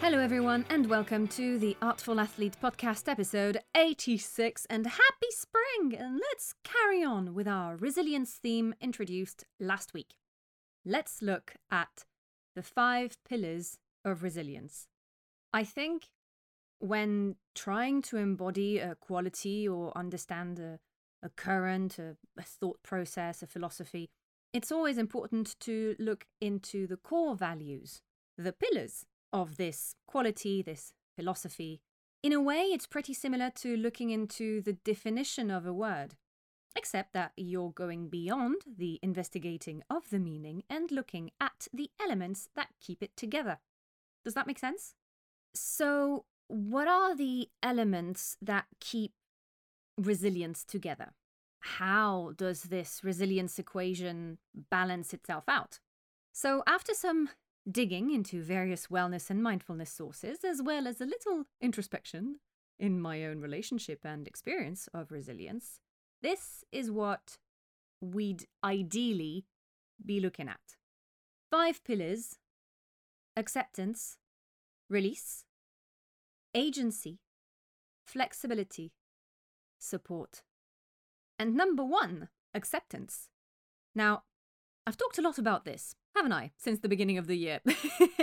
Hello, everyone, and welcome to the Artful Athlete podcast episode 86. And happy spring! And let's carry on with our resilience theme introduced last week. Let's look at the five pillars of resilience. I think when trying to embody a quality or understand a, a current, a, a thought process, a philosophy, it's always important to look into the core values, the pillars of this quality, this philosophy. In a way, it's pretty similar to looking into the definition of a word, except that you're going beyond the investigating of the meaning and looking at the elements that keep it together. Does that make sense? So, what are the elements that keep resilience together? How does this resilience equation balance itself out? So, after some digging into various wellness and mindfulness sources, as well as a little introspection in my own relationship and experience of resilience, this is what we'd ideally be looking at. Five pillars acceptance, release, agency, flexibility, support. And number one, acceptance. Now, I've talked a lot about this, haven't I, since the beginning of the year?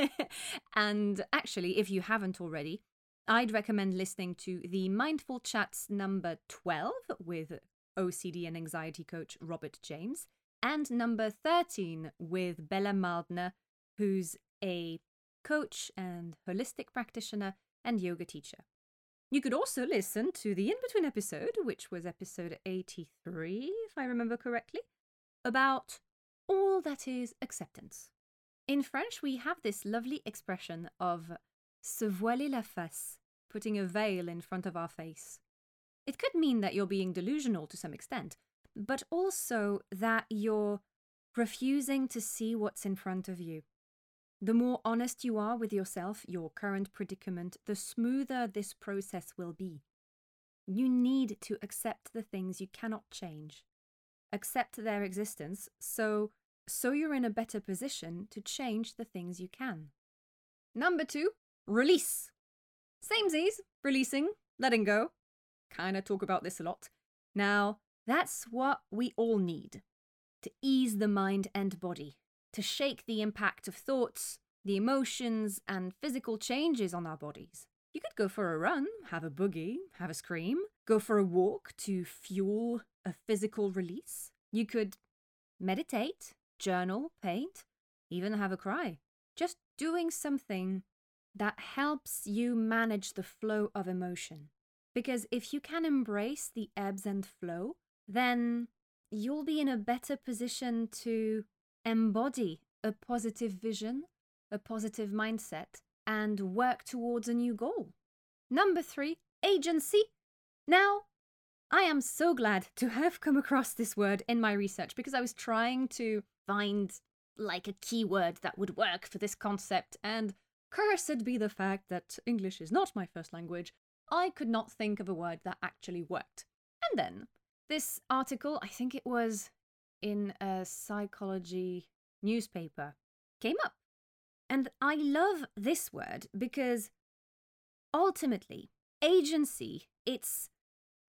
and actually, if you haven't already, I'd recommend listening to the Mindful Chats number 12 with OCD and anxiety coach Robert James, and number 13 with Bella Maldner, who's a coach and holistic practitioner and yoga teacher. You could also listen to the in between episode, which was episode 83, if I remember correctly, about all that is acceptance. In French, we have this lovely expression of se voiler la face, putting a veil in front of our face. It could mean that you're being delusional to some extent, but also that you're refusing to see what's in front of you. The more honest you are with yourself, your current predicament, the smoother this process will be. You need to accept the things you cannot change accept their existence so so you're in a better position to change the things you can. Number 2, release. Samesies, releasing, letting go. Kind of talk about this a lot. Now, that's what we all need to ease the mind and body, to shake the impact of thoughts, the emotions, and physical changes on our bodies. You could go for a run, have a boogie, have a scream, go for a walk to fuel a physical release. You could meditate, journal, paint, even have a cry. Just doing something that helps you manage the flow of emotion. Because if you can embrace the ebbs and flow, then you'll be in a better position to embody a positive vision, a positive mindset, and work towards a new goal. Number three, agency. Now, I am so glad to have come across this word in my research because I was trying to find like a keyword that would work for this concept, and cursed be the fact that English is not my first language, I could not think of a word that actually worked. And then this article, I think it was in a psychology newspaper, came up. And I love this word because ultimately, agency, it's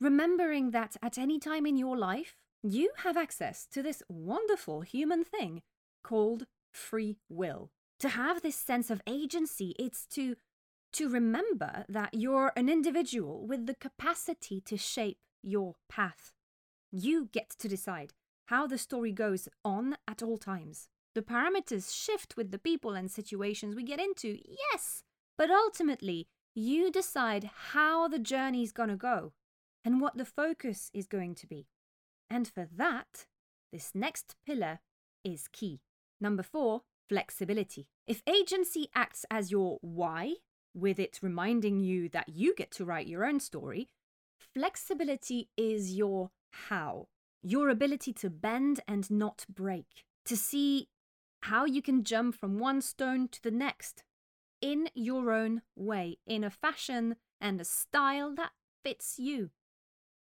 remembering that at any time in your life, you have access to this wonderful human thing called free will. To have this sense of agency, it's to to remember that you're an individual with the capacity to shape your path. You get to decide how the story goes on at all times. The parameters shift with the people and situations we get into, yes, but ultimately, you decide how the journey's gonna go and what the focus is going to be. And for that, this next pillar is key. Number four, flexibility. If agency acts as your why, with it reminding you that you get to write your own story, flexibility is your how. Your ability to bend and not break, to see how you can jump from one stone to the next in your own way, in a fashion and a style that fits you.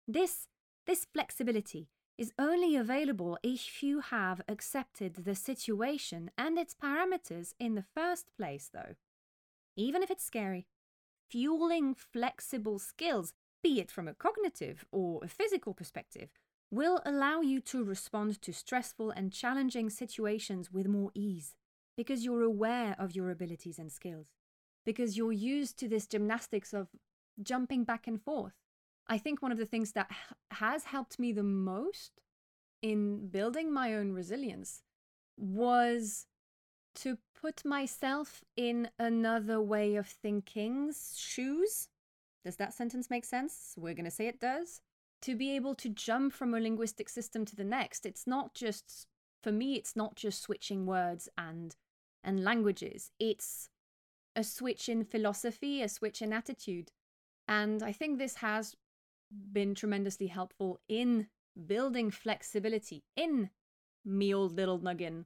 This, this flexibility is only available if you have accepted the situation and its parameters in the first place, though. even if it's scary. Fueling flexible skills, be it from a cognitive or a physical perspective, will allow you to respond to stressful and challenging situations with more ease because you're aware of your abilities and skills, because you're used to this gymnastics of jumping back and forth. I think one of the things that has helped me the most in building my own resilience was to put myself in another way of thinking's shoes. Does that sentence make sense? We're going to say it does. To be able to jump from a linguistic system to the next, it's not just, for me, it's not just switching words and, and languages. It's a switch in philosophy, a switch in attitude. And I think this has been tremendously helpful in building flexibility in me old little nuggin.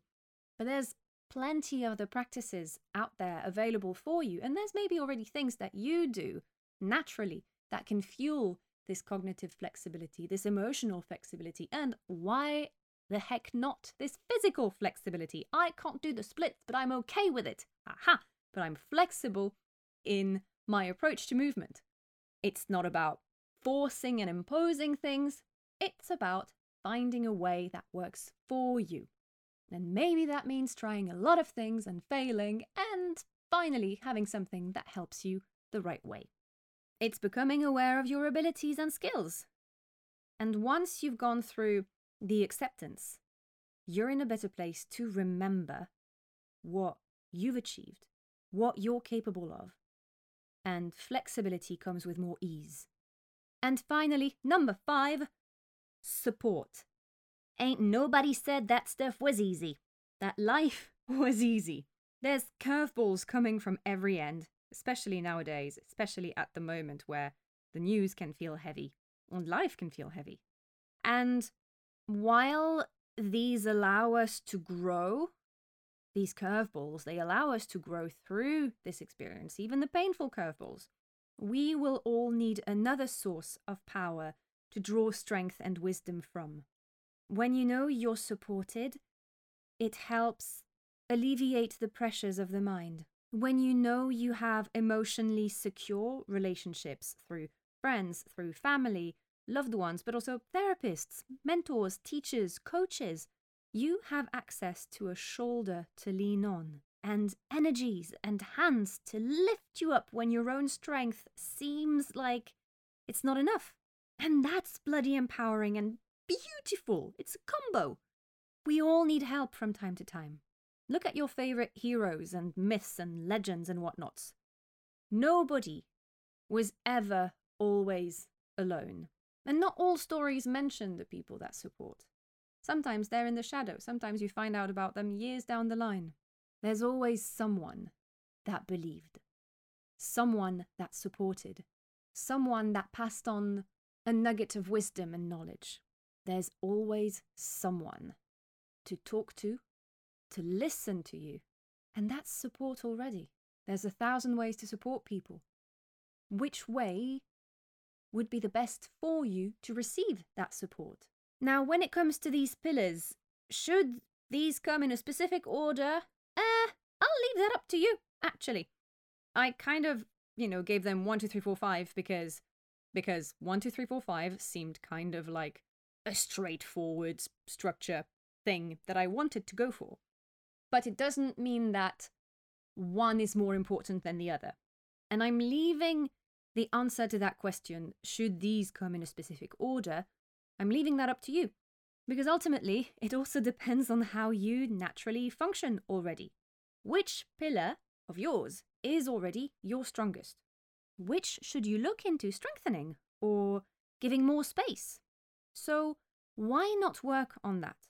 But there's plenty of other practices out there available for you, and there's maybe already things that you do naturally that can fuel this cognitive flexibility, this emotional flexibility, and why the heck not this physical flexibility? I can't do the splits, but I'm okay with it. Aha! But I'm flexible in my approach to movement. It's not about forcing and imposing things, it's about finding a way that works for you. And maybe that means trying a lot of things and failing, and finally having something that helps you the right way. It's becoming aware of your abilities and skills. And once you've gone through the acceptance, you're in a better place to remember what you've achieved, what you're capable of. And flexibility comes with more ease. And finally, number five, support. Ain't nobody said that stuff was easy. That life was easy. There's curveballs coming from every end, especially nowadays, especially at the moment where the news can feel heavy and life can feel heavy. And while these allow us to grow, these curveballs, they allow us to grow through this experience, even the painful curveballs. We will all need another source of power to draw strength and wisdom from. When you know you're supported, it helps alleviate the pressures of the mind. When you know you have emotionally secure relationships through friends, through family, loved ones, but also therapists, mentors, teachers, coaches, you have access to a shoulder to lean on and energies and hands to lift you up when your own strength seems like it's not enough. And that's bloody empowering and beautiful. It's a combo. We all need help from time to time. Look at your favorite heroes and myths and legends and whatnots. Nobody was ever always alone. And not all stories mention the people that support. Sometimes they're in the shadow, sometimes you find out about them years down the line. There's always someone that believed, someone that supported, someone that passed on a nugget of wisdom and knowledge there's always someone to talk to, to listen to you. And that's support already. There's a thousand ways to support people. Which way would be the best for you to receive that support? Now, when it comes to these pillars, should these come in a specific order? Leave that up to you, actually. I kind of, you know, gave them one, two, three, four, five because because one, two, three, four, five seemed kind of like a straightforward structure thing that I wanted to go for. But it doesn't mean that one is more important than the other. And I'm leaving the answer to that question, should these come in a specific order, I'm leaving that up to you. Because ultimately, it also depends on how you naturally function already. Which pillar of yours is already your strongest? Which should you look into strengthening or giving more space? So, why not work on that?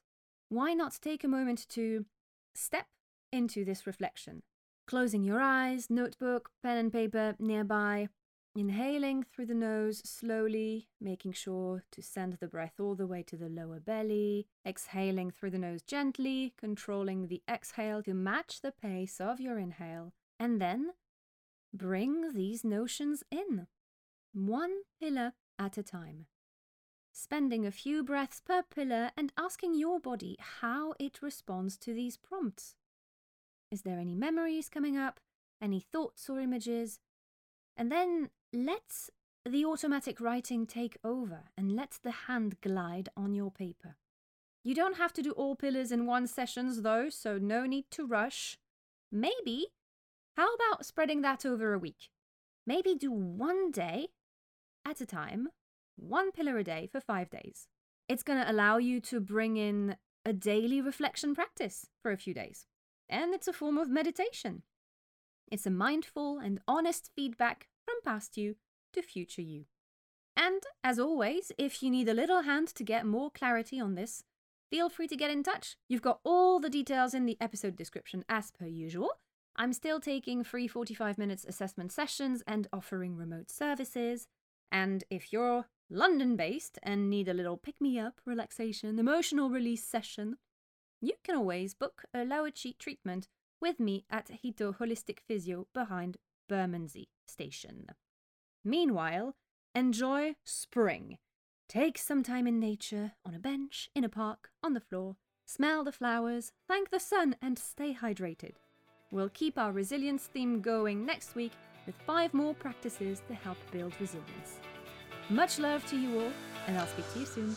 Why not take a moment to step into this reflection? Closing your eyes, notebook, pen and paper nearby, inhaling through the nose slowly, making sure to send the breath all the way to the lower belly, exhaling through the nose gently, controlling the exhale to match the pace of your inhale, and then bring these notions in, one pillar at a time spending a few breaths per pillar and asking your body how it responds to these prompts. Is there any memories coming up? any thoughts or images, and then let the automatic writing take over and let the hand glide on your paper. You don't have to do all pillars in one sessions though, so no need to rush. Maybe, how about spreading that over a week? Maybe do one day at a time, one pillar a day for five days. It's going to allow you to bring in a daily reflection practice for a few days. And it's a form of meditation. It's a mindful and honest feedback from past you to future you. And as always, if you need a little hand to get more clarity on this, feel free to get in touch. You've got all the details in the episode description as per usual. I'm still taking free 45 minutes assessment sessions and offering remote services. And if you're London based and need a little pick me up, relaxation, emotional release session, you can always book a Lauchi treatment with me at Hito Holistic Physio behind Bermondsey Station. Meanwhile, enjoy spring. Take some time in nature, on a bench, in a park, on the floor. Smell the flowers, thank the sun, and stay hydrated. We'll keep our resilience theme going next week with five more practices to help build resilience. Much love to you all, and I'll speak to you soon.